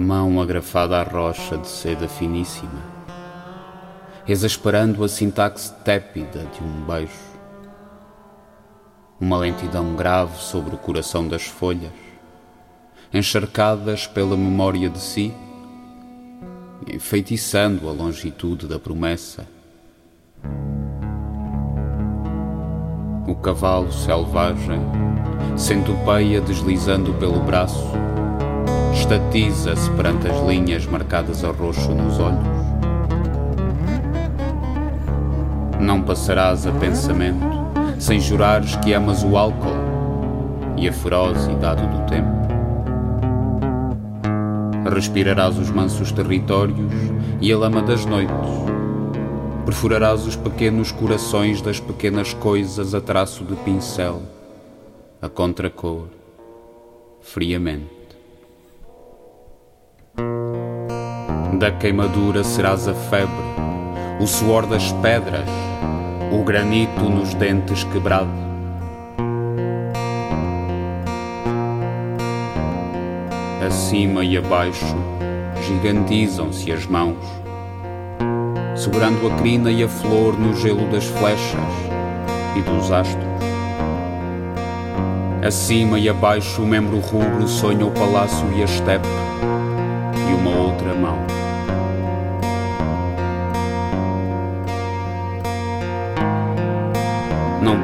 mão agrafada à rocha de seda finíssima, exasperando a sintaxe tépida de um beijo, uma lentidão grave sobre o coração das folhas, encharcadas pela memória de si, enfeitiçando a longitude da promessa. O cavalo selvagem centopeia deslizando pelo braço, estatiza-se perante as linhas marcadas a roxo nos olhos. Não passarás a pensamento sem jurares que amas o álcool e a ferocidade do tempo. Respirarás os mansos territórios e a lama das noites. Perfurarás os pequenos corações das pequenas coisas a traço de pincel, a contracor, friamente. Da queimadura serás a febre, o suor das pedras, o granito nos dentes quebrados. Acima e abaixo gigantizam-se as mãos, segurando a crina e a flor no gelo das flechas e dos astros. Acima e abaixo o membro rubro sonha o palácio e a estepe e uma outra mão.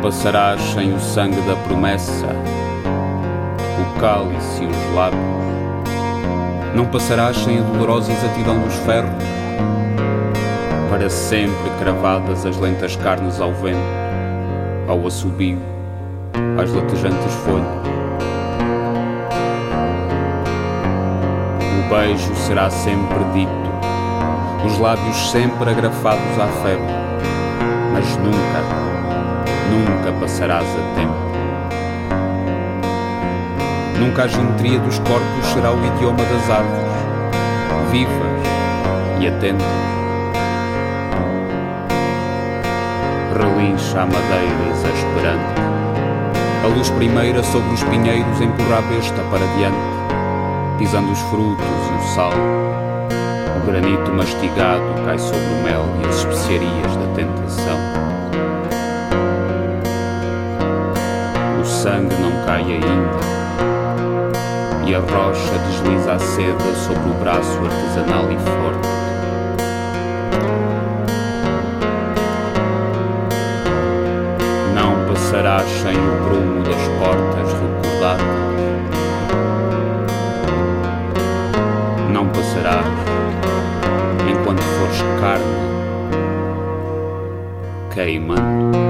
Passarás sem o sangue da promessa, o cálice e os lábios. Não passarás sem a dolorosa exatidão dos ferros, para sempre cravadas as lentas carnes ao vento, ao assobio, às latejantes folhas. O beijo será sempre dito, os lábios sempre agrafados à febre, mas nunca nunca passarás a tempo. Nunca a geometria dos corpos será o idioma das árvores, vivas e atentas. Relincha a madeira exasperante. A luz primeira sobre os pinheiros empurra a besta para diante, pisando os frutos e o sal. O granito mastigado cai sobre o mel e as especiarias da tentação. Sangue não cai ainda, e a rocha desliza a seda sobre o braço artesanal e forte. Não passarás sem o prumo das portas recordadas. Não passarás enquanto fores carne queimando.